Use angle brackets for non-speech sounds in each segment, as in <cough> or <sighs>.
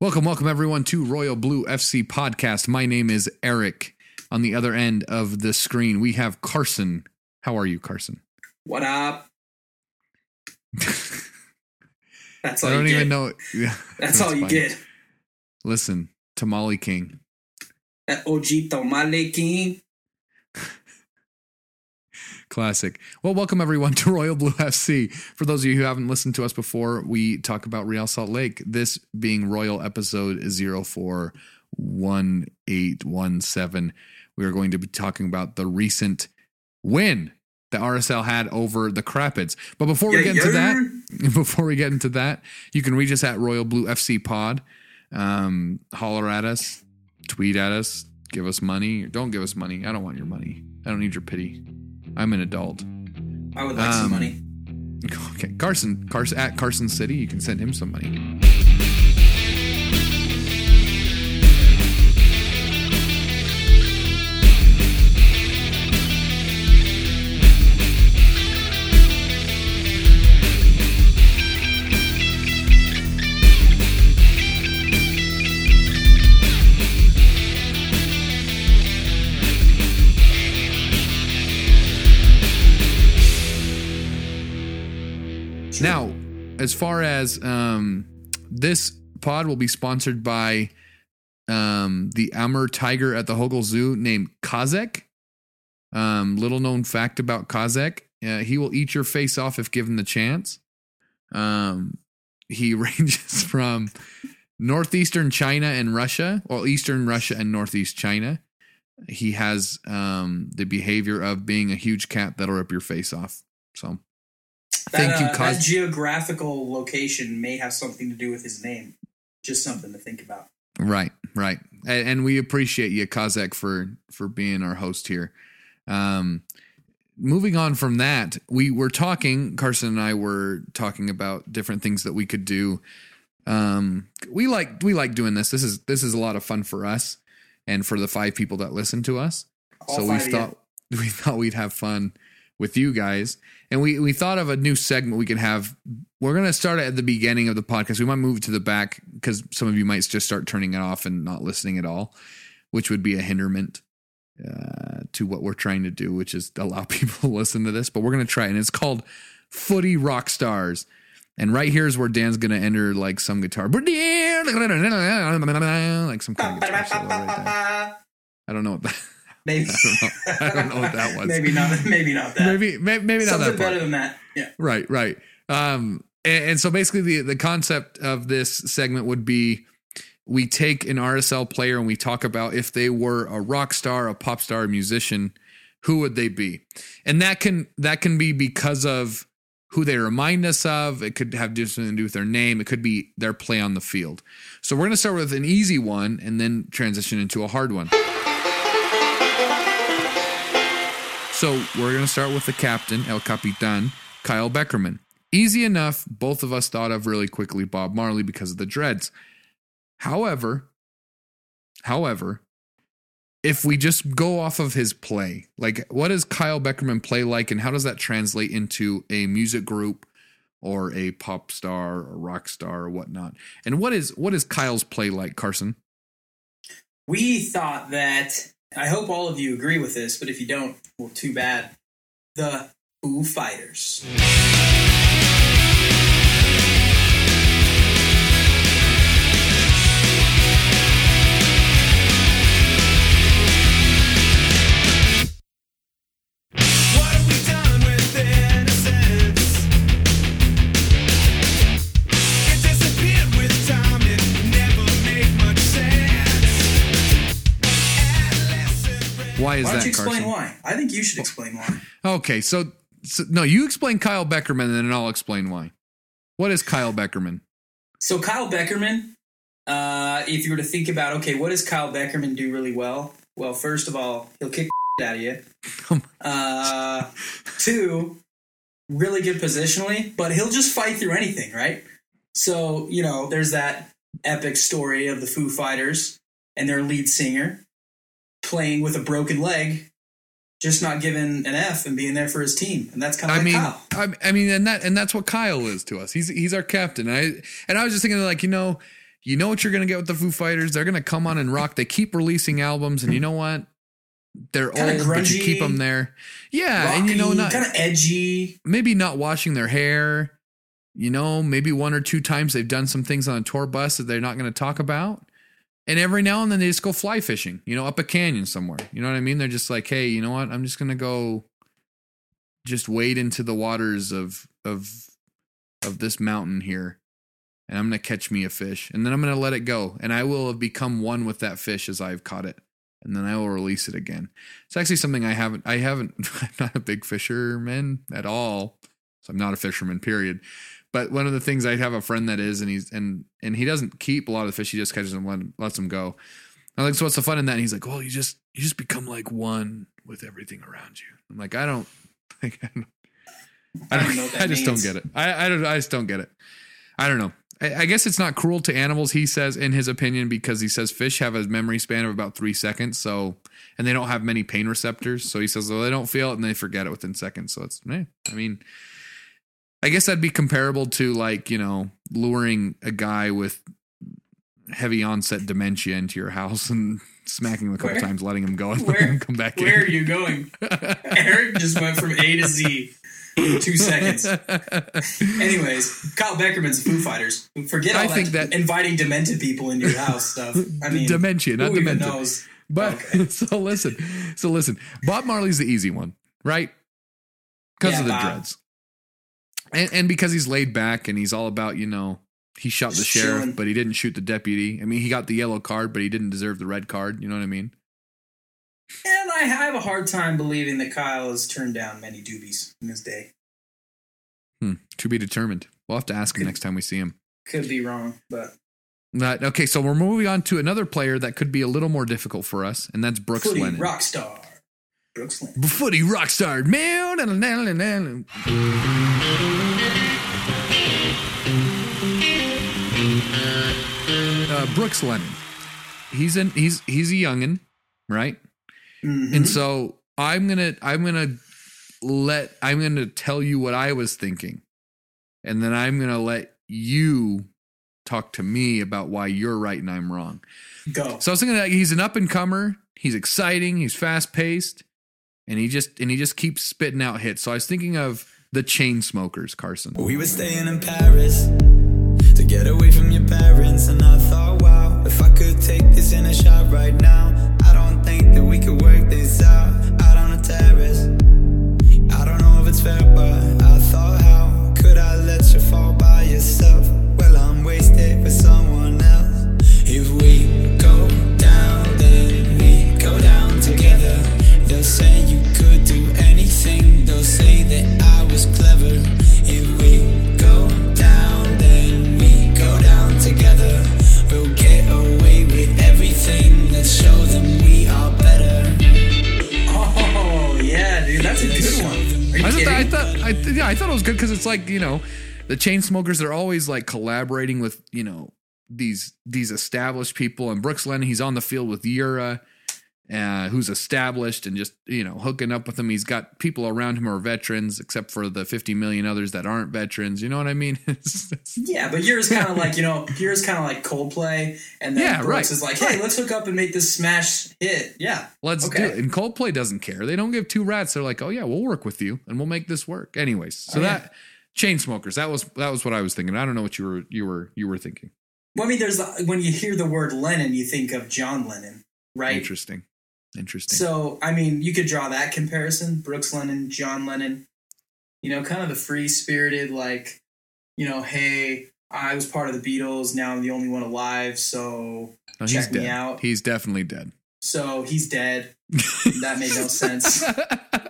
Welcome, welcome everyone to Royal Blue FC podcast. My name is Eric. On the other end of the screen, we have Carson. How are you, Carson? What up? <laughs> That's all I don't you even get. know. Yeah, <laughs> That's, all you fine. get. Listen, Tamale King. That OG Tamale King. <laughs> Classic. Well, welcome everyone <laughs> to Royal Blue FC. For those of you who haven't listened to us before, we talk about Real Salt Lake. This being Royal episode 041817. We are going to be talking about the recent win the RSL had over the Crapids. But before we Yeah, get into yeah. that, <laughs> before we get into that, you can reach us at Royal Blue FC Pod. Um, holler at us, tweet at us, give us money. Don't give us money. I don't want your money. I don't need your pity. I'm an adult. I would like Um, some money. <laughs> Okay, Carson, Carson at Carson City, you can send him some money. Now, as far as um, this pod will be sponsored by um, the Amur tiger at the Hogle Zoo named Kazek. Um, little known fact about Kazek: uh, he will eat your face off if given the chance. Um, he <laughs> ranges from northeastern China and Russia, or eastern Russia and northeast China. He has um, the behavior of being a huge cat that'll rip your face off. So, thank that, you, uh, Kaz. that geographical location may have something to do with his name. Just something to think about. Right, right, and, and we appreciate you, Kazek, for for being our host here. Um, moving on from that, we were talking. Carson and I were talking about different things that we could do. Um, we like we like doing this. This is this is a lot of fun for us and for the five people that listen to us. All so we five of you. thought <laughs> we thought we'd have fun with you guys, and we we thought of a new segment we can have. We're gonna start at the beginning of the podcast. We might move to the back because some of you might just start turning it off and not listening at all, which would be a hinderment uh, to what we're trying to do, which is allow <laughs> people to listen to this. But we're gonna try, and it's called Footy Rock Stars. And right here is where Dan's gonna enter like some guitar, like some kind of guitar solo right. I don't know what that. Maybe. I don't know what that was. maybe not. Maybe not that. maybe maybe, maybe not that part. better than that. Yeah. right right um and, and so basically the the concept of this segment would be we take an rsl player and we talk about if they were a rock star a pop star a musician who would they be and that can that can be because of who they remind us of it could have something to do with their name it could be their play on the field so we're going to start with an easy one and then transition into a hard one So we're going to start with the captain, El Capitan, Kyle Beckerman. Easy enough. Both of us thought of really quickly Bob Marley because of the dreads. However, however, if we just go off of his play, like what does Kyle Beckerman play like, and how does that translate into a music group or a pop star or rock star or whatnot? And what is what is Kyle's play like, Carson? We thought that. I hope all of you agree with this, but if you don't, well, too bad. The Foo Fighters. Think you should explain why. Okay, so, so no, you explain Kyle Beckerman, and then I'll explain why. What is Kyle Beckerman? So Kyle Beckerman, uh, if you were to think about, okay, what does Kyle Beckerman do really well? Well, first of all, he'll kick out of you. Uh, two, really good positionally, but he'll just fight through anything, right? So you know, there's that epic story of the Foo Fighters and their lead singer playing with a broken leg, just not giving an F and being there for his team, and that's kind of I like mean, Kyle. I, I mean, and that and that's what Kyle is to us. He's he's our captain. I and I was just thinking like you know, you know what you're gonna get with the Foo Fighters. They're gonna come on and rock. They keep releasing albums, and you know what? They're Kinda old, but you keep them there. Yeah, and you know, not kind of edgy. maybe not washing their hair. You know, maybe one or two times they've done some things on a tour bus that they're not going to talk about. And every now and then they just go fly fishing, you know, up a canyon somewhere. You know what I mean? They're just like, hey, you know what? I'm just to go just wade into the waters of of of this mountain here and I'm going to catch me a fish and then I'm going to let it go and I will have become one with that fish as I've caught it and then I will release it again. It's actually something I haven't I haven't <laughs> I'm not a big fisherman at all. So I'm not a fisherman period. But one of the things I have a friend that is and he's and and he doesn't keep a lot of the fish, he just catches them and lets them go. I'm like, so what's the fun in that? And he's like, well, you just you just become like one with everything around you. I'm like, I don't <laughs> like I don't I, I don't, <laughs> that I just means. don't get it. I, I don't. I just don't get it. I don't know. I, I guess it's not cruel to animals. He says, in his opinion, because he says fish have a memory span of about three seconds. So, and they don't have many pain receptors. So he says, well, they don't feel it and they forget it within seconds. So it's, eh, I mean, I guess that'd be comparable to like you know luring a guy with heavy onset dementia into your house and <laughs> smacking him a couple Where- times, letting him go and where- him come back Where are you going? <laughs> Eric just went from A to Z in two seconds. Anyways, Kyle Beckerman's Foo Fighters. Forget all I that, think that- inviting demented people into your house stuff. I mean, Dementia, not demented. knows? But Okay. <laughs> so listen, so listen. Bob Marley's the easy one, right? Because Yeah, of the Bob. dreads, and and because he's laid back and he's all about you know he shot the sheriff, chilling. but he didn't shoot the deputy. I mean, he got the yellow card, but he didn't deserve the red card. You know what I mean? And I have a hard time believing that Kyle has turned down many doobies in his day. Hmm. To be determined. We'll have to ask him next time we see him. Could be wrong, but That, okay, so we're moving on to another player that could be a little more difficult for us, and that's Brooks footy Lennon. rock star. Brooks Lennon. Footy rock star, man. Brooks Lennon. He's in. He's he's a youngin, right? Mhm. And so I'm gonna I'm gonna let I'm gonna tell you what I was thinking, and then I'm gonna let you talk to me about why you're right and I'm wrong. Go. So I was thinking that he's an up and comer. He's exciting. He's fast paced, and he just and he just keeps spitting out hits. So I was thinking of the Chain Smokers, Carson. We were staying in Paris get away from your parents, and I thought, wow, if I could take this in a shot right now, I don't think that we could work this out out on a terrace. I don't know if it's fair, like you know, the chain smokers. They're always like collaborating with you know these these established people. And Brooks Lennon, he's on the field with Yura, uh, who's established and just you know hooking up with him. He's got people around him who are veterans, except for the fifty million others that aren't veterans. You know what I mean? <laughs> It's- it's- Yeah, but yours kind of <laughs> like you know, yours kind of like Coldplay, and then Yeah, Brooks right, is like, hey, let's hook up and make this smash hit. Yeah, Let's Okay. do it. And Coldplay doesn't care. They don't give two rats. They're like, oh yeah, we'll work with you and we'll make this work. Anyways, so Oh, yeah. Chain smokers. That was that was what I was thinking. I don't know what you were you were you were thinking. well, I mean, there's the, when you hear the word Lennon, you think of John Lennon, right? Interesting. Interesting. So, I mean, you could draw that comparison: Brooks Lennon, John Lennon. You know, kind of the free spirited, like, you know, hey, I was part of the Beatles. Now I'm the only one alive, so No, he's check me dead. out. He's definitely dead. so he's dead. <laughs> That made no sense. <laughs>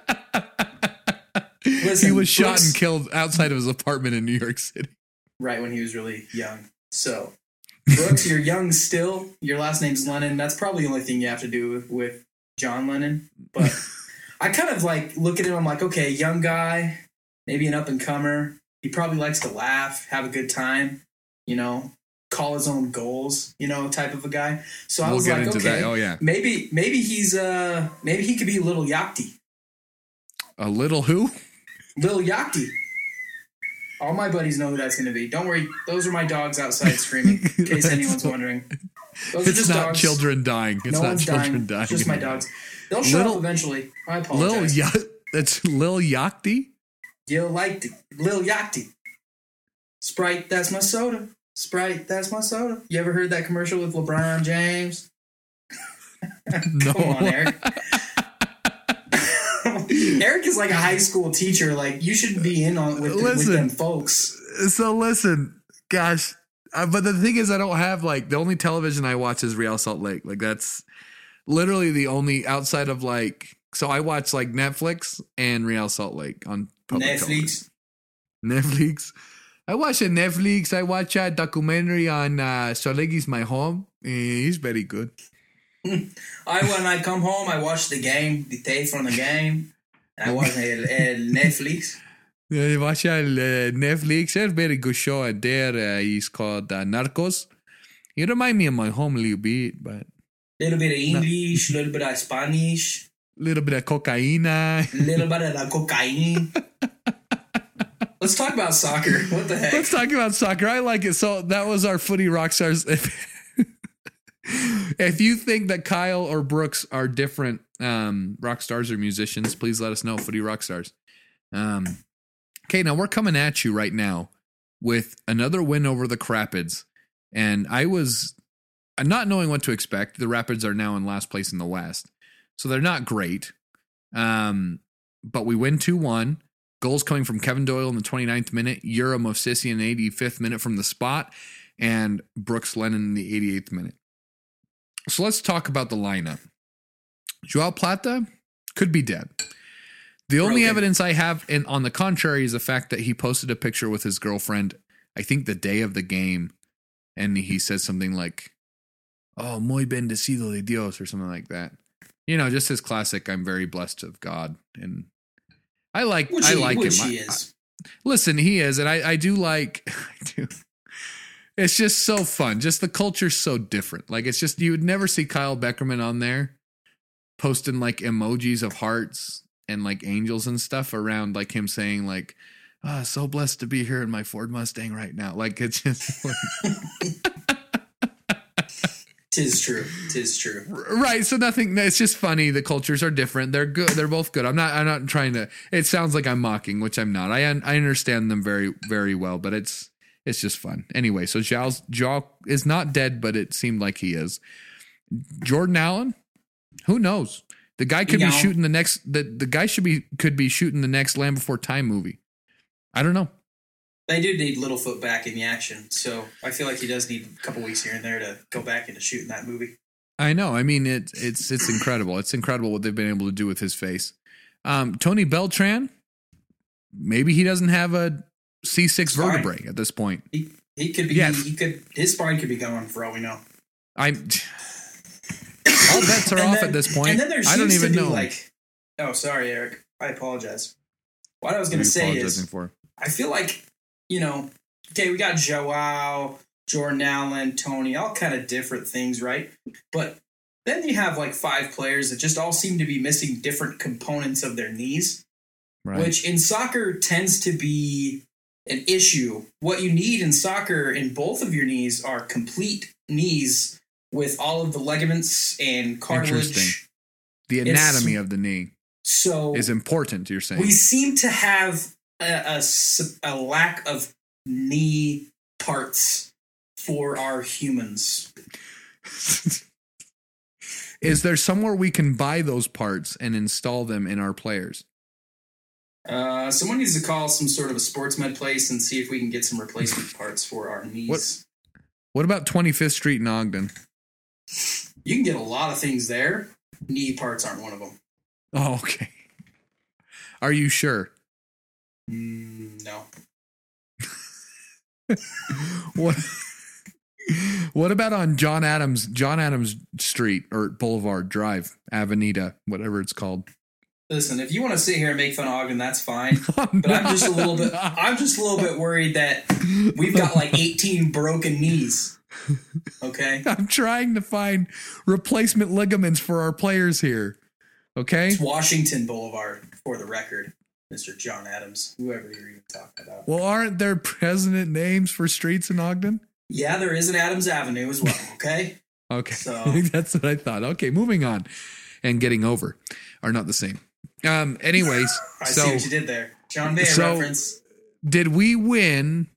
he was shot Brooks- and killed outside of his apartment in New York City. right when he was really young. So, Brooks, you're young still. Your last name's Lennon. That's probably the only thing you have to do with, with John Lennon. But <laughs> I kind of like look at him. I'm like, okay, young guy, maybe an up and comer. He probably likes to laugh, have a good time, you know, call his own goals, you know, type of a guy. So I We'll was like, okay, that. Oh yeah, maybe maybe he's uh maybe he could be a little Yachty, a little who? Little Yachty. All my buddies know who that's going to be. Don't worry. Those are my dogs outside screaming, in <laughs> case anyone's wondering. Those are It's just not dogs. children dying. It's no not children dying. dying. It's just my dogs. They'll show Little- up eventually. I apologize. Lil ya- that's Lil Yachty. You liked it. Lil Yachty. Sprite, that's my soda. Sprite, that's my soda. You ever heard that commercial with LeBron James? <laughs> No. Come on, Eric. <laughs> <laughs> Eric is like a high school teacher. Like you should be in on with, with them folks. so listen, gosh, uh, but the thing is, I don't have like the only television I watch is Real Salt Lake. Like that's literally the only outside of like. So I watch like Netflix and Real Salt Lake on public television. Netflix. Netflix. I watch a Netflix. I watch a documentary on uh, Salt Lake is my home. Eh, he's very good. <laughs> I when I come home, I watch the game, the tape from the game. I <laughs> watch el, el Netflix. I watch a uh, Netflix. It's a very good show out there. Uh, he's called uh, Narcos. You remind me of my home a little bit, but Little bit of English, little bit of Spanish, a little bit of cocaina. little bit of the <laughs> cocaine. Let's talk about soccer. <laughs> What the heck? Let's talk about soccer. I like it. So that was our footy rock stars. If you think that Kyle or Brooks are different um, rock stars or musicians, please let us know. Footy rock stars. Um, okay, now we're coming at you right now with another win over the Rapids, and I was uh, not knowing what to expect. The Rapids are now in last place in the West, so they're not great. Um, but we win two one. Goals coming from Kevin Doyle in the 29th minute, Yura Movsisyan in the 85th minute from the spot, and Brooks Lennon in the 88th minute. So let's talk about the lineup. Joao Plata could be dead. The only Broken. evidence I have, and on the contrary, is the fact that he posted a picture with his girlfriend, I think the day of the game, and he said something like, Oh, muy bendecido de Dios, or something like that. You know, just his classic, I'm very blessed of God. And I like Which I he, like him. he I- is. Listen, he is, and I, I do like. <laughs> I do. It's just so fun. Just the culture's so different. Like it's just you would never see Kyle Beckerman on there posting like emojis of hearts and like angels and stuff around like him saying like, "Ah, so blessed to be here in my Ford Mustang right now." Like it's just <laughs> like, Tis true. Tis true. right. So nothing. It's just funny. The cultures are different. They're good. They're both good. I'm not. I'm not trying to. It sounds like I'm mocking, which I'm not. I I understand them very very well, but it's it's just fun. Anyway, so Joao's Joao is not dead, but it seemed like he is. Jordan Allen, who knows? The guy could Yeah. be shooting the next. The the guy should be could be shooting the next Land Before Time movie. I don't know. They do need Littlefoot back in the action, so I feel like he does need a couple weeks here and there to go back into shooting that movie. I know. I mean, it, it's it's incredible. It's incredible what they've been able to do with his face. Um, Tony Beltran, maybe he doesn't have a C six vertebrae at this point. He he could be Yeah. he could his spine could be gone for all we know. I all bets are off then- at this point. And then there I don't seems to even be know. like oh sorry Eric, I apologize. What I was gonna say is for. I feel like, you know, okay, we got Joao, Jordan Allen, Tony, all kind of different things, right? But then you have like five players that just all seem to be missing different components of their knees, Right. which in soccer tends to be an issue. What you need in soccer in both of your knees are complete knees with all of the ligaments and cartilage. Interesting. the it's- anatomy of the knee So is important. You're saying. we seem to have a a lack of knee parts for our humans. <laughs> is there somewhere we can buy those parts and install them in our players? Uh, someone needs to call some sort of a sports med place and see if we can get some replacement <laughs> parts for our knees. What- What about 25th Street in Ogden? You can get a lot of things there. Knee parts aren't one of them. Oh, okay. Are you sure? Mm, no. <laughs> What? What about on John Adams John Adams Street or Boulevard Drive Avenida, whatever it's called? Listen, if you want to sit here and make fun of Ogden, that's fine. <laughs> But I'm just a little bit. I'm just a little bit worried that we've got like 18 broken knees. Okay. <laughs> I'm trying to find replacement ligaments for our players here. Okay, It's Washington Boulevard, for the record. Mr. John Adams, whoever you're even talking about. Well, aren't there president names for streets in Ogden? Yeah, there is an Adams Avenue as well. Okay. <laughs> Okay. So- <laughs> That's what I thought. Okay, moving on and getting over are not the same. Um, anyways, I so see what you did there, John Mayer so- reference. did we win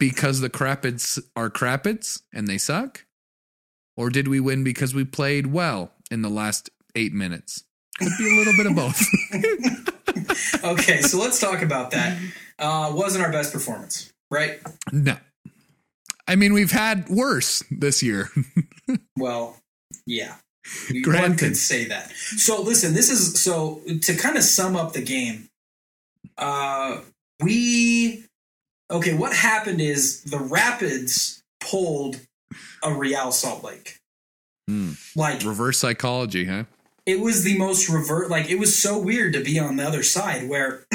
because the Crapids are Crapids and they suck? Or did we win because we played well in the last eight minutes? Could be a little bit of both. <laughs> <laughs> Okay, so let's talk about that. Uh, wasn't our best performance, right? no. I mean, we've had worse this year. <laughs> Well, yeah. You- One could say that. So listen, this is so to kind of sum up the game. Uh, we okay. What happened is the Rapids pulled a Real Salt Lake. Hmm. Like Reverse psychology, huh? it was the most revert. Like it was so weird to be on the other side where. <clears throat>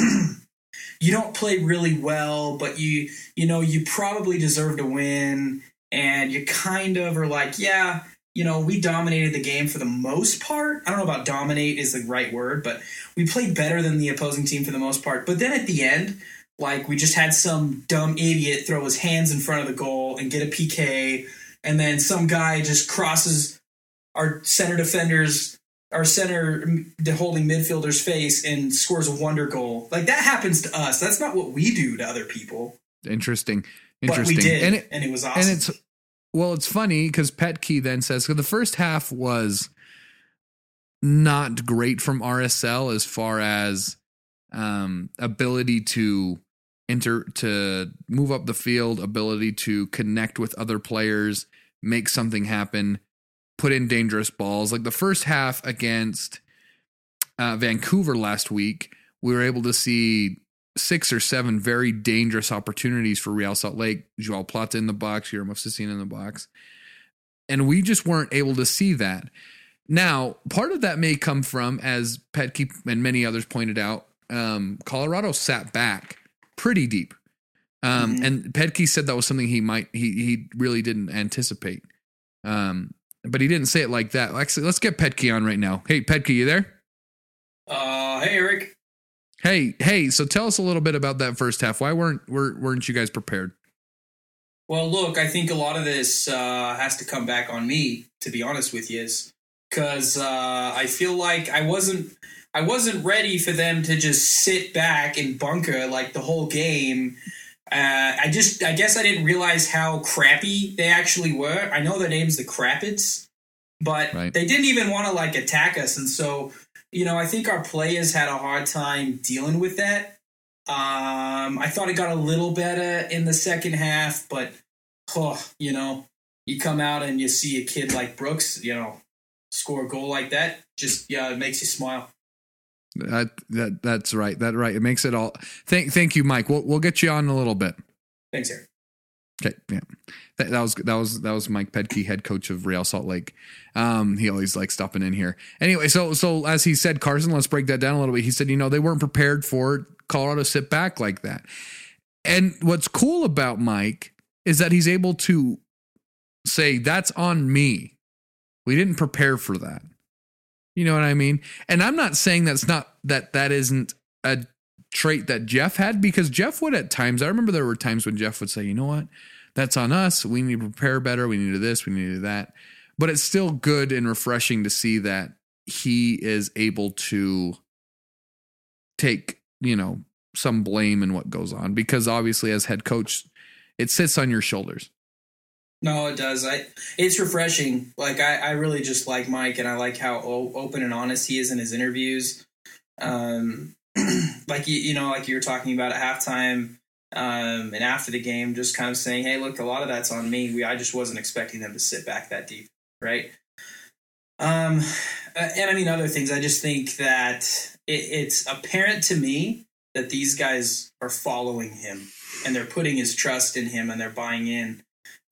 You don't play really well, but you you know you probably deserve to win, and you kind of are like, yeah, you know, we dominated the game for the most part. I don't know about dominate is the right word, but we played better than the opposing team for the most part. But then at the end, like we just had some dumb idiot throw his hands in front of the goal and get a PK, and then some guy just crosses our center defenders, our center the holding midfielder's face and scores a wonder goal. Like that happens to us. That's not what we do to other people, Interesting. but Interesting. we did, And and it, it, was awesome. and it's well, it's funny because Petke then says 'cause the first half was not great from RSL as far as um, ability to enter to move up the field, ability to connect with other players, make something happen, put in dangerous balls. Like the first half against uh, Vancouver last week, we were able to see six or seven very dangerous opportunities for Real Salt Lake. Joao Plata in the box, Yura Movsisyan in the box. And we just weren't able to see that. Now, part of that may come from, as Petke and many others pointed out, um, Colorado sat back pretty deep. Um, Mhm. And Petke said that was something he might he he really didn't anticipate. Um, but he didn't say it like that. Actually, let's get Petke on right now. Hey, Petke, you there? uh, hey Eric, Hey, hey. So tell us a little bit about that first half. Why weren't were, weren't you guys prepared? Well, look, I think a lot of this uh, has to come back on me, to be honest with you, is because uh, I feel like I wasn't I wasn't ready for them to just sit back and bunker like the whole game. Uh, I just I guess I didn't realize how crappy they actually were. I know their name's the Crapids, but Right. they didn't even want to like attack us, and so you know I think our players had a hard time dealing with that. Um, I thought it got a little better in the second half, but oh, you know, you come out and you see a kid like Brooks, you know, score a goal like that, just yeah, it makes you smile. That that that's right. That right. It makes it all. Thank thank you, Mike. We'll we'll get you on in a little bit. Thanks, Eric. Okay, yeah. That, that was that was that was Mike Petke, head coach of Real Salt Lake. Um, he always likes stopping in here. Anyway, so so as he said, Carson, let's break that down a little bit. He said, you know, they weren't prepared for Colorado to sit back like that. And what's cool about Mike is that he's able to say, "That's on me. We didn't prepare for that." You know what I mean? And I'm not saying that's not that that isn't a trait that Jeff had because Jeff would at times. I remember there were times when Jeff would say, "You know what? That's on us. We need to prepare better. We need to do this. We need to do that." But it's still good and refreshing to see that he is able to take, you know, some blame in what goes on because obviously as head coach, it sits on your shoulders. No, it does. I it's refreshing. Like I, I really just like Mike, and I like how o- open and honest he is in his interviews. Um, <clears throat> like you, you know, like you were talking about at halftime, um, and after the game, just kind of saying, "Hey, look, a lot of that's on me. We, I just wasn't expecting them to sit back that deep, right?" Um, uh, and I mean other things. I just think that it, it's apparent to me that these guys are following him and they're putting his trust in him and they're buying in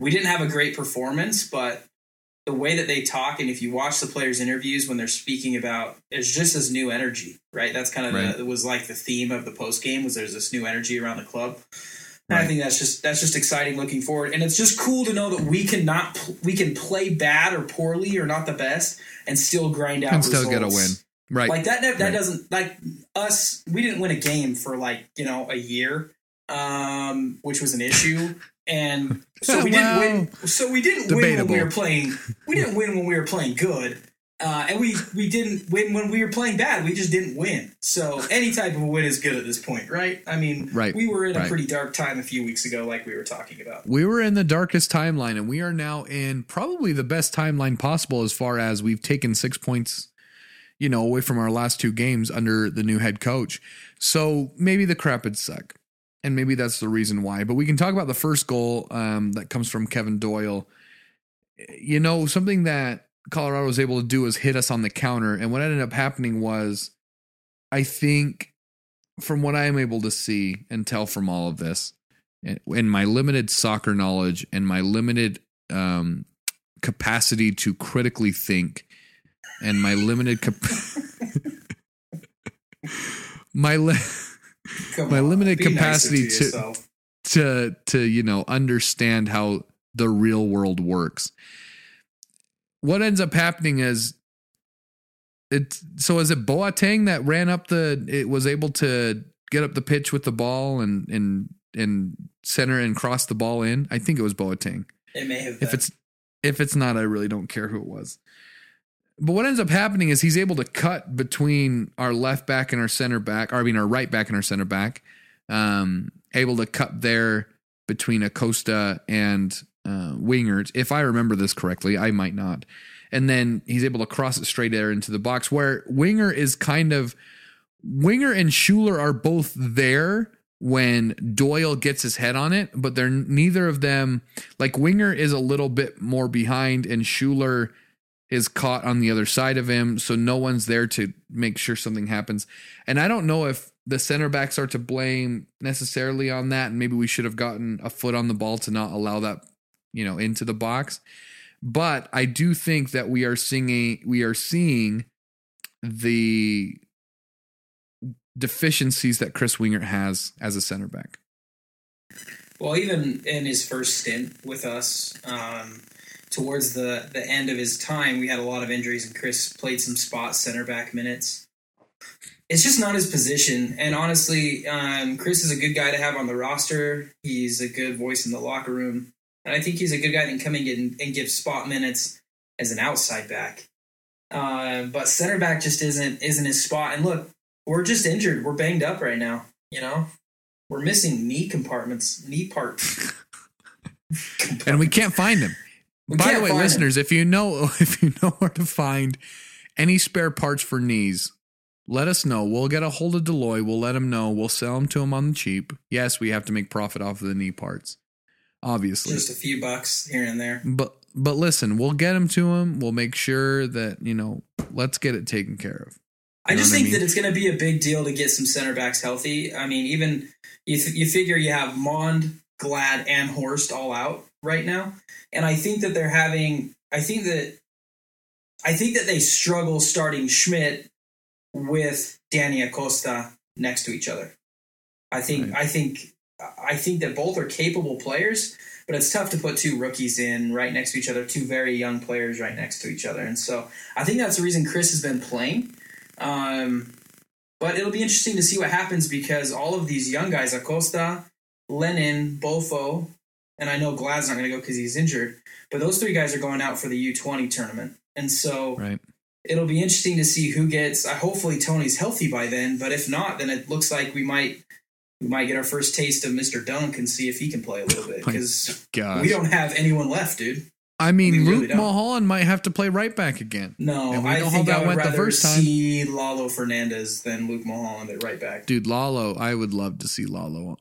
we didn't have a great performance, but the way that they talk and if you watch the players' interviews when they're speaking about it's just this new energy, right? That's kind of Right. the, it was like the theme of the post game was there's this new energy around the club. And I think that's just that's just exciting looking forward, and it's just cool to know that we can not pl- we can play bad or poorly or not the best and still grind out And still get a win Right. Like that. That, that Right. doesn't like us. We didn't win a game for like you know a year, um, which was an issue. And <laughs> so we didn't win. So we didn't win when we were playing. We didn't win when we were playing good, uh, and we we didn't win when we were playing bad. We just didn't win. So any type of a win is good at this point, right? I mean, Right. We were in a pretty dark time a few weeks ago, like we were talking about. we were in the darkest timeline and we are now in probably the best timeline possible as far as we've taken six points you know away from our last two games under the new head coach so maybe the crap would suck and maybe that's the reason why but we can talk about the first goal um, that comes from kevin doyle. You know something that colorado was able to do is hit us on the counter and what ended up happening was i think from what i am able to see and tell from all of this and my limited soccer knowledge and my limited um, capacity to critically think and my limited cap- <laughs> my li- Come My on, limited capacity to- yourself. to to you know understand how the real world works what ends up happening is it so is it Boateng that ran up the it was able to get up the pitch with the ball and and and center and cross the ball in i think it was Boateng It may have been. if it's if it's not i really don't care who it was but what ends up happening is he's able to cut between our left back and our center back or i mean our right back and our center back um able to cut there between acosta and uh wingert if i remember this correctly i might not. And then he's able to cross it straight there into the box where wingert is kind of wingert and schuler are both there when doyle gets his head on it but they're neither of them like wingert is a little bit more behind and schuler is caught on the other side of him so no one's there to make sure something happens. And i don't know if the center backs are to blame necessarily on that and maybe we should have gotten a foot on the ball to not allow that you know into the box. But i do think that we are seeing we are seeing the deficiencies that chris wingert has as a center back. Well, even in his first stint with us, um, towards the, the end of his time, we had a lot of injuries, and Chris played some spot center back minutes. It's just not his position. And honestly, um, Chris is a good guy to have on the roster. He's a good voice in the locker room. And I think he's a good guy can come in and, and give spot minutes as an outside back. Uh, but center back just isn't isn't his spot. And look, we're just injured. We're banged up right now. You know, we're missing knee compartments, knee parts. <laughs> and we can't find him. We By the way, listeners, if you know <laughs> if you know where to find any spare parts for knees, let us know. We'll get a hold of Dell Loy. We'll let him know. We'll sell them to him on the cheap. Yes, we have to make profit off of the knee parts, obviously. Just a few bucks here and there. but but listen, we'll get them to him. We'll make sure that you know. Let's get it taken care of. I You know just what I think mean? that it's going to be a big deal to get some center backs healthy. I mean, even you, th- you figure you have Maund, Glad, and Horst all out right now, and I think that they're having. I think that I think that they struggle starting Schmidt with Danny Acosta next to each other. I think. Right. I think. I think that both are capable players, but it's tough to put two rookies in right next to each other, two very young players right next to each other, and so I think that's the reason Chris has been playing. Um, but it'll be interesting to see what happens because all of these young guys, Acosta, Lennon, Bofo, and I know Glad's not going to go because he's injured, but those three guys are going out for the U20 tournament. And so Right. it'll be interesting to see who gets. Uh, hopefully, Tony's healthy by then. But if not, then it looks like we might we might get our first taste of Mr. Dunk and see if he can play a little bit <laughs> because we don't have anyone left, dude. I mean, really Luke don't. Mulholland might have to play right back again. No, And we I know how think that I would went the rather first time. see Lalo Fernandez than Luke Mulholland at right back. Dude, Lalo, I would love to see Lalo,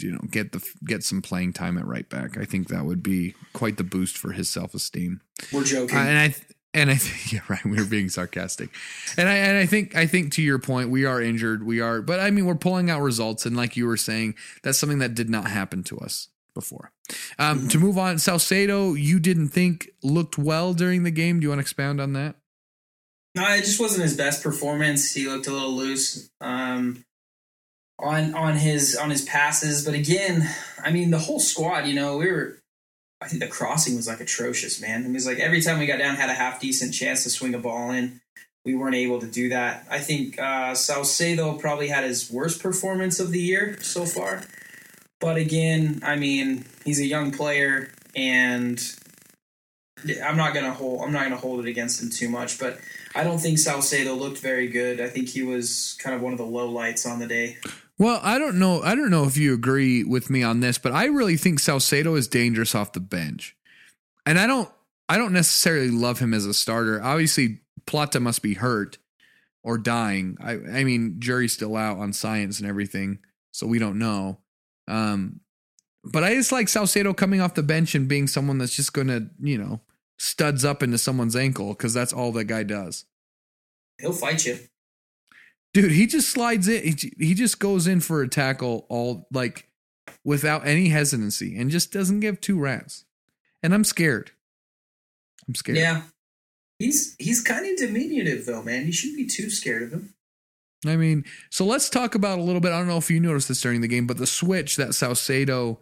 you know, get the get some playing time at right back. I think that would be quite the boost for his self esteem. We're joking. and I and I <laughs> think yeah, right. We were being sarcastic, and I and I think I think to your point, we are injured. We are, but I mean, we're pulling out results, and like you were saying, that's something that did not happen to us before. Um, To move on, Saucedo, you didn't think looked well during the game. Do you want to expound on that? No, it just wasn't his best performance. He looked a little loose um, on on his on his passes. But again, I mean, the whole squad. You know, we were. I think the crossing was like atrocious, man. It was like every time we got down, had a half decent chance to swing a ball in. we weren't able to do that. I think uh, Saucedo probably had his worst performance of the year so far. But again, I mean, he's a young player, and I'm not gonna hold. I'm not gonna hold it against him too much. But I don't think Saucedo looked very good. I think he was kind of one of the low lights on the day. Well, I don't know. I don't know if you agree with me on this, but I really think Saucedo is dangerous off the bench, and I don't. I don't necessarily love him as a starter. Obviously, Plata must be hurt or dying. I, I mean, jury's still out on science and everything, so we don't know. Um, but I just like Saucedo coming off the bench and being someone that's just going to, you know, studs up into someone's ankle because that's all that guy does. He'll fight you. Dude, he just slides in. He, he just goes in for a tackle all like without any hesitancy and just doesn't give two rats. And I'm scared. I'm scared. Yeah, he's he's kind of diminutive though, man. You shouldn't be too scared of him. I mean, so let's talk about a little bit. I don't know if you noticed this during the game, but the switch that Saucedo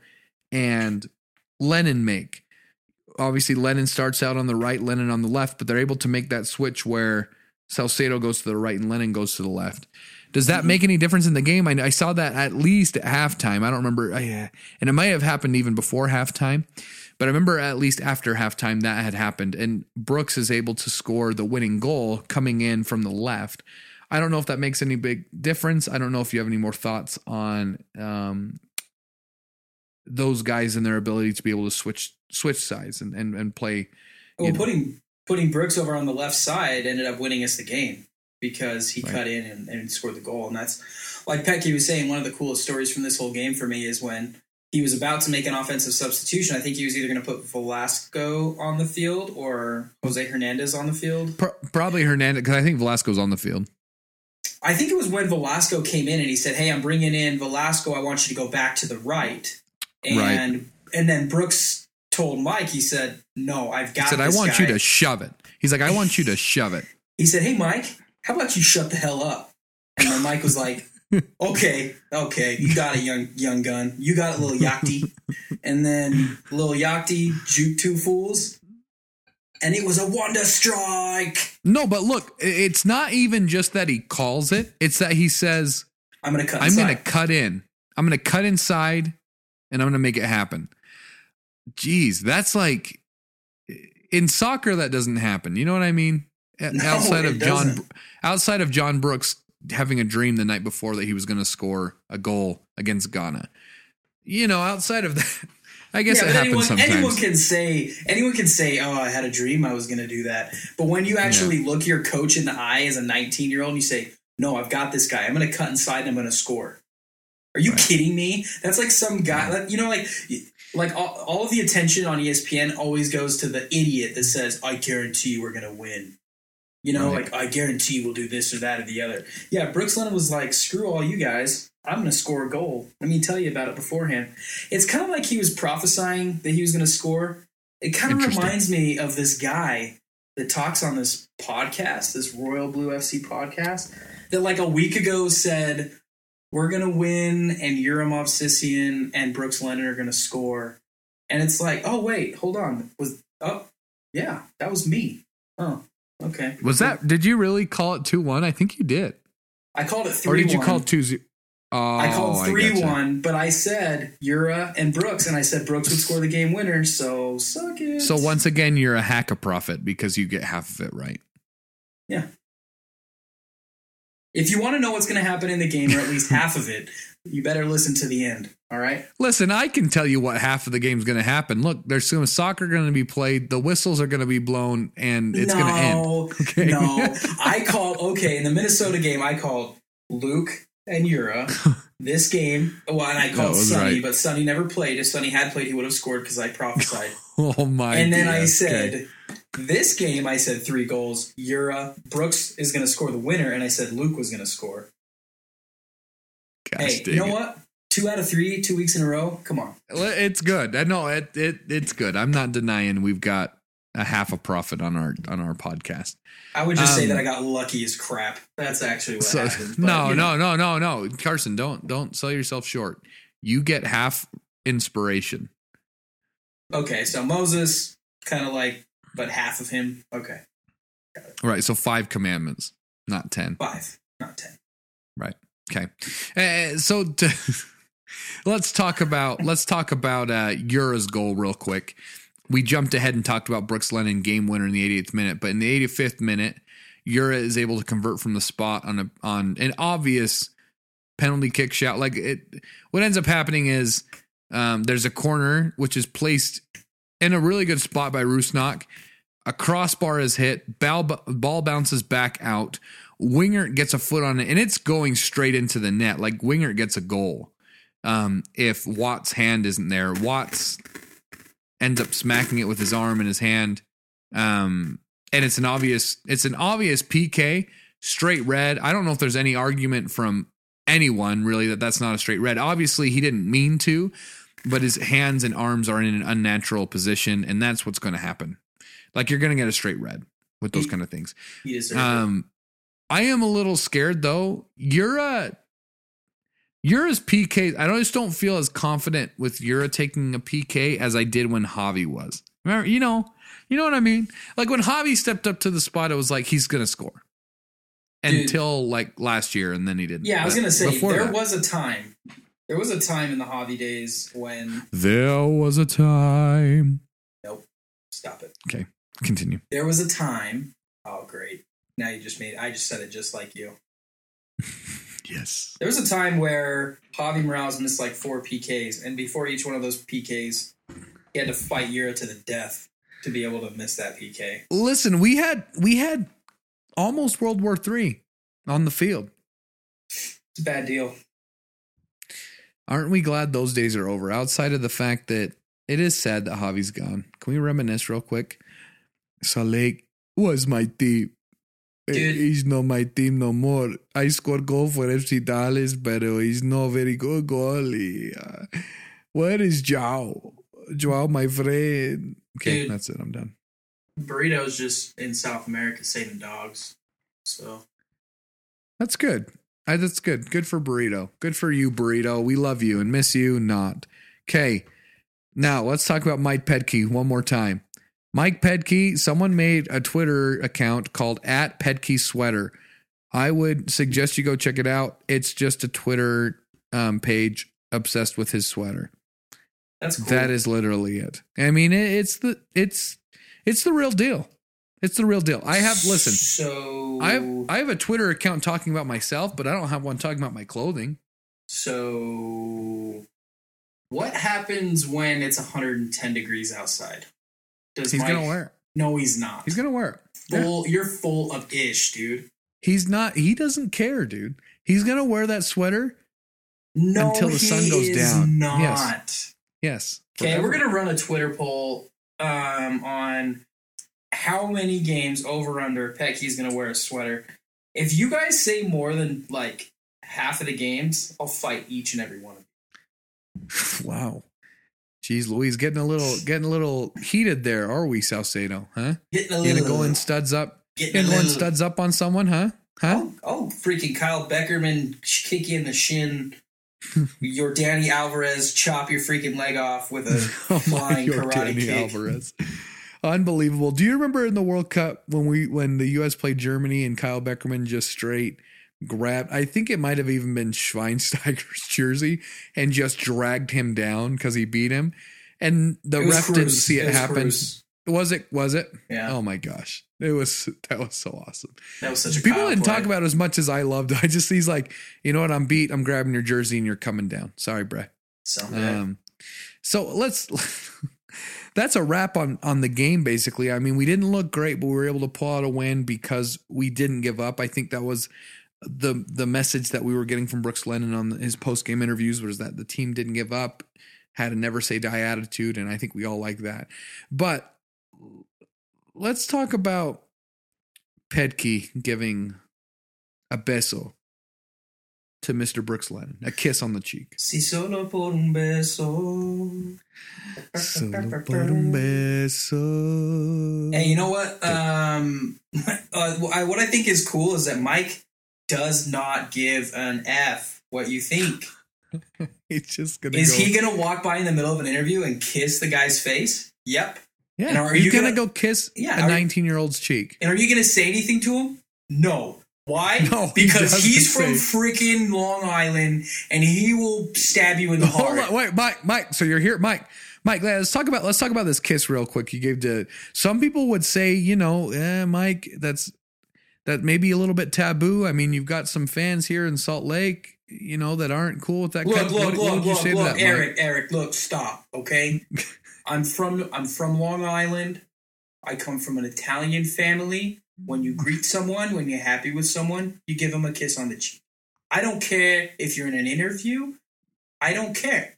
and Lennon make. Obviously, Lennon starts out on the right, Lennon on the left, but they're able to make that switch where Saucedo goes to the right and Lennon goes to the left. Does that mm-hmm. make any difference in the game? I, I saw that at least at halftime. I don't remember, yeah, and it might have happened even before halftime, but I remember at least after halftime that had happened. And Brooks is able to score the winning goal coming in from the left. I don't know if that makes any big difference. I don't know if you have any more thoughts on um, those guys and their ability to be able to switch switch sides and and, and play. Well, know. putting putting Brooks over on the left side ended up winning us the game because he Right. cut in and, and scored the goal. And that's like Petke was saying. One of the coolest stories from this whole game for me is when he was about to make an offensive substitution. I think he was either going to put Velasco on the field or Jose Hernandez on the field. Pro- probably Hernandez because I think Velasco's on the field. I think it was when Velasco came in and he said, "Hey, I'm bringing in Velasco. I want you to go back to the right." And Right. and then Brooks told Mike, he said, "No, I've got." He said, "I want guy." you to shove it." He's like, "I want you to <laughs> shove it." He said, "Hey, Mike, how about you shut the hell up?" And then Mike was like, <laughs> "Okay, okay, you got it, young young gun. You got it, little Yachty." And then little Yachty juked two fools, and it was a wonder strike. No, but look, it's not even just that he calls it; it's that he says, I'm gonna cut. I'm going to cut in. I'm going to cut inside and I'm going to make it happen. Jeez, that's like in soccer that doesn't happen. You know what I mean? <laughs> No, outside of John doesn't. outside of John Brooks having a dream the night before that he was going to score a goal against Ghana. You know, outside of that, I guess yeah, it happens anyone, sometimes. anyone can say anyone can say, "Oh, I had a dream I was going to do that." But when you actually look your coach in the eye as a 19 year old and you say, "No, I've got this guy. I'm going to cut inside and I'm going to score." Are you Right. kidding me? That's like some guy, like, you know, like like all, all of the attention on ESPN always goes to the idiot that says, "I guarantee you we're going to win." You know, Right. like I guarantee we'll do this or that or the other. Yeah, Brooks Lennon was like, "Screw all you guys. I'm going to score a goal." Let me tell you about it beforehand. It's kind of like he was prophesying that he was going to score. It kind of reminds me of this guy that talks on this podcast, this Royal Blue FC podcast, that like a week ago said, We're going to win, and Ura Movsisyan and Brooks Lennon are going to score. And it's like, Oh, wait, hold on. Was, oh, yeah, that was me. Oh, okay. Was that? Did you really call it two one? I think you did. I called it 3 Or did you 1. call two zero? Oh, I called three gotcha. one, but I said Ura and Brooks, and I said Brooks would score the game winner. So suck it. So once again, you're a hack a prophet because you get half of it right. Yeah. If you want to know what's going to happen in the game, or at least half of it, you better listen to the end. All right. Listen, I can tell you what half of the game's going to happen. Look, there's some soccer going to be played, the whistles are going to be blown, and it's no, going to end. <laughs> Okay. no. I called. Okay, in the Minnesota game, I called Luke and Ura. <laughs> This game, well, and I called was Sonny, right. but Sonny never played. If Sonny had played, he would have scored because I prophesied. <laughs> Oh my! and then I said, Okay. This game, I said three goals. Ura Brooks is going to score the winner, and I said Luke was going to score. Gosh hey, you know it. what? Two out of three, two weeks in a row. Come on. It's good. I know it, it. It's good. I'm not denying we've got a half a prophet on our on our podcast. I would just say Um, that I got lucky as crap. That's actually what So happened. <laughs> but, no, you know. no, no, no, no, Carson, don't don't sell yourself short. You get half inspiration. Okay, so Moses, kind of like, but half of him. Okay. All right, so five commandments. not 10. Five, not ten. Right. Okay. Uh, so to, <laughs> let's talk about let's talk about uh Ura's goal real quick. We jumped ahead and talked about Brooks Lennon game winner in the 88th minute, but in the 85th minute, Ura is able to convert from the spot on a on an obvious penalty kick shot. Like it, what ends up happening is um, there's a corner which is placed in a really good spot by Rusnak. A crossbar is hit. Ball, ball bounces back out. Wingert gets a foot on it, and it's going straight into the net. Like Wingert gets a goal. Um, if Watt's hand isn't there, Watts ends up smacking it with his arm and his hand. Um, and it's an obvious, it's an obvious PK, straight red. I don't know if there's any argument from anyone really that that's not a straight red. Obviously, he didn't mean to, but his hands and arms are in an unnatural position, and that's what's going to happen. Like you're going to get a straight red with those He- kind of things. He. Um, I am a little scared though. Yura, Yura's PK. I just don't feel as confident with Yura taking a PK as I did when Javi was. Remember, you know, you know what I mean. Like when Javi stepped up to the spot, it was like he's gonna score. Dude. Until like last year, and then he didn't. Yeah, I was gonna say there that- was a time. There was a time in the Javi days when There was a time. nope, stop it. Okay, continue. There was a time. Oh, great! Now you just made. I just said it just like you. <laughs> Yes. There was a time where Javi Morales missed like four PKs, and before each one of those PKs, he had to fight Yura to the death to be able to miss that PK. Listen, we had we had almost World War Three on the field. It's a bad deal. Aren't we glad those days are over? Outside of the fact that it is sad that Javi's gone. Can we reminisce real quick? Salek was my team. Dude. He's not my team no more. I scored goal for FC Dallas, but uh, he's not very good goalie. Uh, where is Joao? Joao, my friend. Okay, Dude. that's it. I'm done. Burritos just in South America saving dogs. So That's good. I, that's good. Good for Burrito. Good for you, Burrito. We love you and miss you not. Okay. Now let's talk about Mike Petke one more time. Mike Petke, someone made a Twitter account called at Petke Sweater. I would suggest you go check it out. It's just a Twitter um, page obsessed with his sweater. that's cool. That is literally it. I mean, it, it's the it's it's the real deal. It's the real deal. I have listen. So I have I have a Twitter account talking about myself, but I don't have one talking about my clothing. So, what happens when it's 110 degrees outside? Does He's Mike- gonna wear it. No, he's not. He's gonna wear it. Yeah. You're full of ish, dude. He's not. He doesn't care, dude. He's gonna wear that sweater. No, Until the he sun goes is down. Not. Yes. Yes. Okay, we're gonna run a Twitter poll um, on how many games over under Petke's gonna wear a sweater. If you guys say more than like half of the games, I'll fight each and every one of you. <sighs> Wow. Jeez, Louise, getting a little <sighs> getting a little heated there, are we, Saucedo? Huh? Getting a You gonna go in studs up? Getting gonna go in little- studs up on someone, huh? Huh? Oh, oh, freaking Kyle Beckerman kick you in the shin. <laughs> your Danny Alvarez chop your freaking leg off with a <laughs> Oh flying your karate Danny kick. Alvarez. <laughs> Unbelievable. Do you remember in the World Cup when we when the US played Germany and Kyle Beckerman just straight grabbed I think it might have even been <laughs> Schweinsteiger's jersey and just dragged him down because he beat him. And the It ref didn't see it, was happen. Cruz. Was it? Was it? Yeah, Oh my gosh. It was that was so awesome. that was such a People didn't play. talk about it as much as I loved. <laughs> I just he's like, you know what, I'm beat, I'm grabbing your jersey and you're coming down. Sorry, Brett. Someday. Um, so let's. <laughs> that's a wrap on on the game. Basically, I mean, we didn't look great, but we were able to pull out a win because we didn't give up. I think that was the the message that we were getting from Brooks Lennon on his post game interviews was that the team didn't give up, had a never say die attitude, and I think we all like that. But let's talk about Petke giving a beso to Mr. Brooks Lennon, a kiss on the cheek. Si solo por un beso. Solo por un beso. Hey, you know what? Um, uh, what I think is cool is that Mike does not give an F what you think. <laughs> He's just gonna Is go. he going to walk by in the middle of an interview and kiss the guy's face? Yep. yeah, and are he's you gonna, gonna- go kiss Yeah, a 19 year old's cheek. And are you going to say anything to him? No. Why? <laughs> No, he because he's from freaking Long Island, and he will stab you in the Hold heart. on, wait, Mike, Mike. So you're here, Mike. Mike, let's talk about let's talk about this kiss real quick. You gave to some people would say, you know, eh, Mike, that's that may be a little bit taboo. I mean, you've got some fans here in Salt Lake, you know, that aren't cool with that. Look, kind of, look, what, what look, you look, look, that, Mike? Eric, Eric, look, stop, okay? <laughs> I'm from I'm from Long Island. I come from an Italian family. When you greet someone, when you're happy with someone, you give them a kiss on the cheek. I don't care if you're in an interview. I don't care.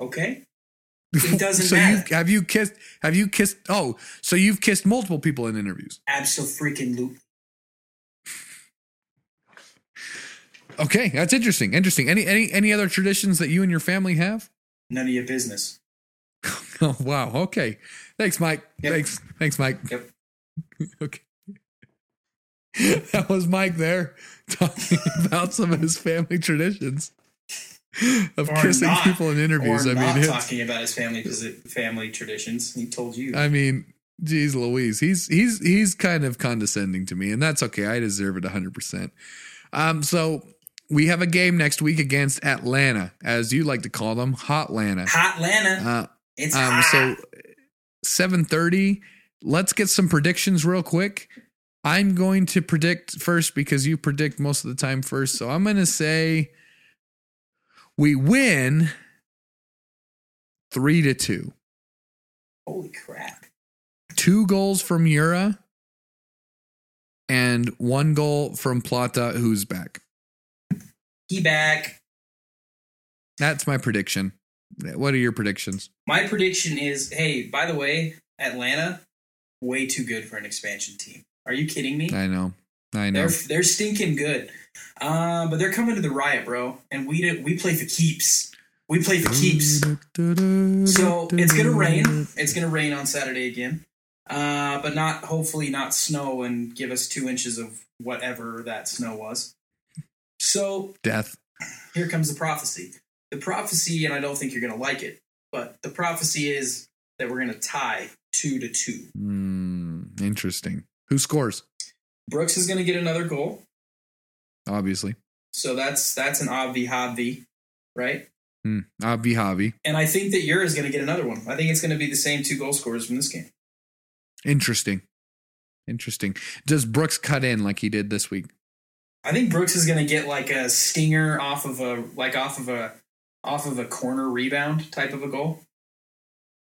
Okay? <laughs> It doesn't so matter. you have you kissed? Have you kissed? Oh, so you've kissed multiple people in interviews. Absolutely. Okay, that's interesting. Interesting. Any any any other traditions that you and your family have? None of your business. <laughs> Oh wow. Okay. Thanks, Mike. Yep. Thanks. Thanks, Mike. Yep. <laughs> okay. <laughs> That was Mike there talking <laughs> about some of his family traditions of Or kissing not. people in interviews. I mean, talking about his family family traditions. He told you. I mean, geez, Louise, he's he's he's kind of condescending to me, and that's okay. I deserve it hundred percent. Um, so we have a game next week against Atlanta, as you like to call them, Hot Atlanta. hot Lana. Uh, it's um, hot. so seven thirty. Let's get some predictions real quick. I'm going to predict first because you predict most of the time first. So I'm going to say we win three to two. Holy crap. Two goals from Yura and one goal from Plata, who's back. He back. That's my prediction. What are your predictions? My prediction is hey, by the way, Atlanta, way too good for an expansion team. Are you kidding me? I know. I know. They're they're stinking good. Uh, but they're coming to the riot, bro. And we do, we play for keeps. We play for keeps. So it's gonna rain. It's gonna rain on Saturday again. Uh, but not hopefully not snow and give us two inches of whatever that snow was. So Death. here comes the prophecy. The prophecy, and I don't think you're gonna like it, but the prophecy is that we're gonna tie two to two. Hmm, interesting. Who scores? Brooks is gonna get another goal. Obviously. So that's that's an obvi hobby, right? Hmm. Avi Javi. And I think that Ura is going to get another one. I think it's going to be the same two goal scorers from this game. Interesting. Interesting. Does Brooks cut in like he did this week? I think Brooks is going to get like a stinger off of a like off of a off of a corner rebound type of a goal,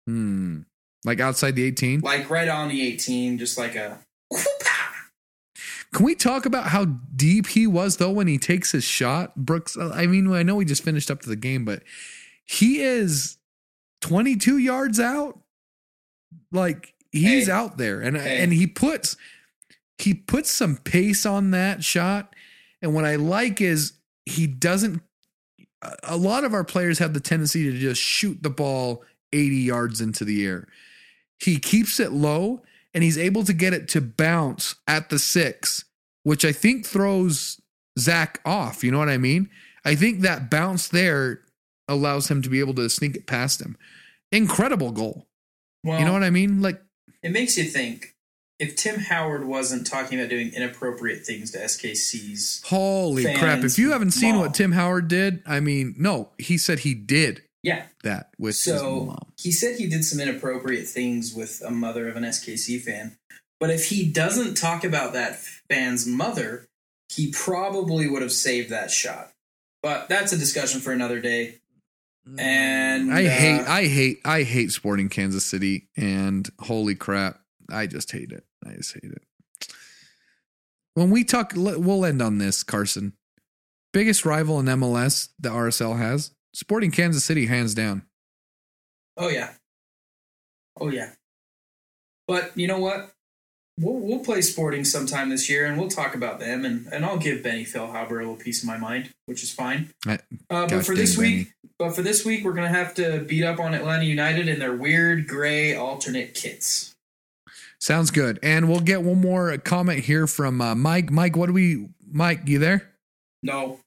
Hmm. Like outside the 18? like right on the 18, just like a. Can we talk about how deep he was though when he takes his shot? Brooks, uh, I mean, I know we just finished up to the game, but he is 22 yards out. Like he's Hey. out there and Hey. and he puts he puts some pace on that shot. And what I like is he doesn't a- a lot of our players have the tendency to just shoot the ball 80 yards into the air. He keeps it low and he's able to get it to bounce at the six, which I think throws Zach off. You know what I mean? I think that bounce there allows him to be able to sneak it past him. Incredible goal. Well, You know what I mean? Like, it makes you think if Tim Howard wasn't talking about doing inappropriate things to SKC's. holy crap. If you haven't seen mom. what Tim Howard did, I mean, no, he said he did Yeah. that with So he said he did some inappropriate things with a mother of an SKC fan. But if he doesn't talk about that fan's mother, he probably would have saved that shot. But that's a discussion for another day. And I uh, hate, I hate, I hate sporting Kansas City, and holy crap, I just hate it. I just hate it. When we talk, we'll end on this, Carson. Biggest rival in MLS the RSL has, Sporting Kansas City, hands down. Oh yeah. Oh yeah. But you know what? We'll we'll play Sporting sometime this year, and we'll talk about them, and, and I'll give Benny Feilhaber a little piece of my mind, which is fine. I- Uh, but for this Benny. week, but for this week, we're gonna have to beat up on Atlanta United in their weird gray alternate kits. Sounds good. And we'll get one more comment here from uh, Mike. Mike, what do we? Mike, you there? No.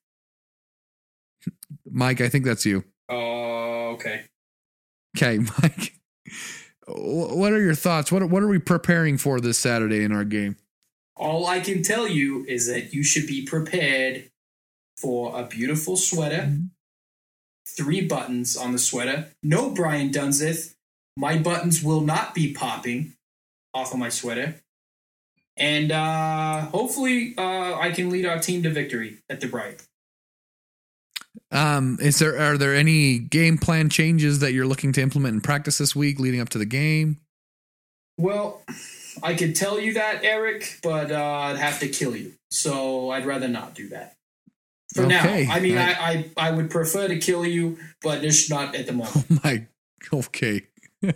Mike, I think that's you. Oh, okay. Okay, <laughs> Mike. What are your thoughts? What what are we preparing for this Saturday in our game? all I can tell you is that you should be prepared for a beautiful sweater, three buttons on the sweater. No, Brian Dunseth, my buttons will not be popping off of my sweater. And uh, hopefully, uh, I can lead our team to victory at the Bright. Um, is there are there any game plan changes that you're looking to implement in practice this week leading up to the game? Well, I could tell you that, Eric, but uh, I'd have to kill you. So I'd rather not do that. For Okay. now. I mean, I- I, I, I would prefer to kill you, but it's not at the <laughs> moment. Oh My okay. <laughs>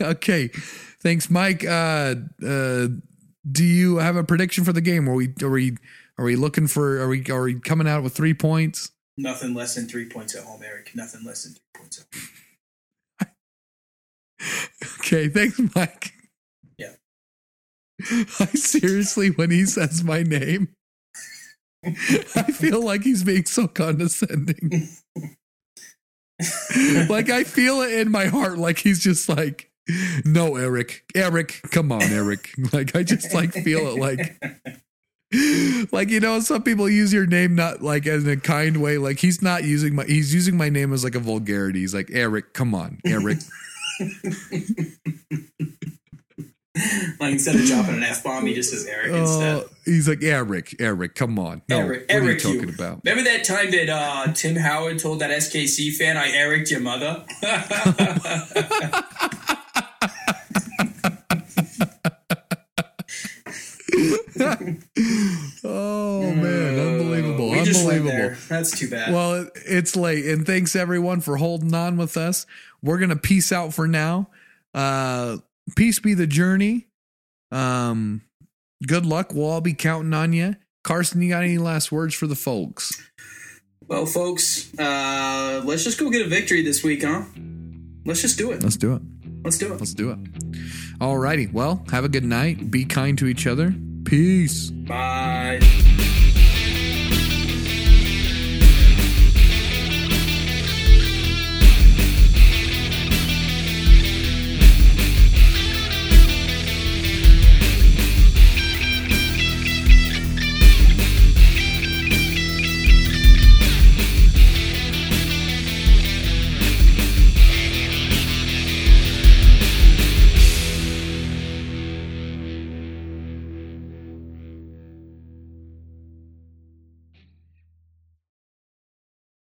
okay. Thanks, Mike. Uh uh do you have a prediction for the game? Are we are we are we looking for are we are we coming out with three points? Nothing less than three points at home, Eric. Nothing less than three points at home. <laughs> Okay, thanks, Mike. Yeah. <laughs> I seriously, when he says my name, <laughs> I feel like he's being so condescending. like I feel it in my heart, like he's just like, no, Eric, Eric, come on, Eric. Like I just like feel it, like, <laughs> like you know, some people use your name not like in a kind way. Like he's not using my, he's using my name as like a vulgarity. He's like, Eric, come on, Eric. <laughs> Like instead of dropping an F bomb, he just says Eric instead. Oh, he's like Eric, Eric, come on. No, Eric, what are you Eric, you. talking about? Remember that time that uh, Tim Howard told that SKC fan, "I Eric your mother." <laughs> <laughs> Oh man, unbelievable, we unbelievable. That's too bad. Well, it's late, and thanks everyone for holding on with us. We're gonna peace out for now. Uh, peace be the journey. Um, good luck. We'll all be counting on you. Carson, you got any last words for the folks? Well, folks, uh, let's just go get a victory this week, huh? Let's just do it. Let's do it. Let's do it. Let's do it. All righty. Well, have a good night. Be kind to each other. Peace. Bye.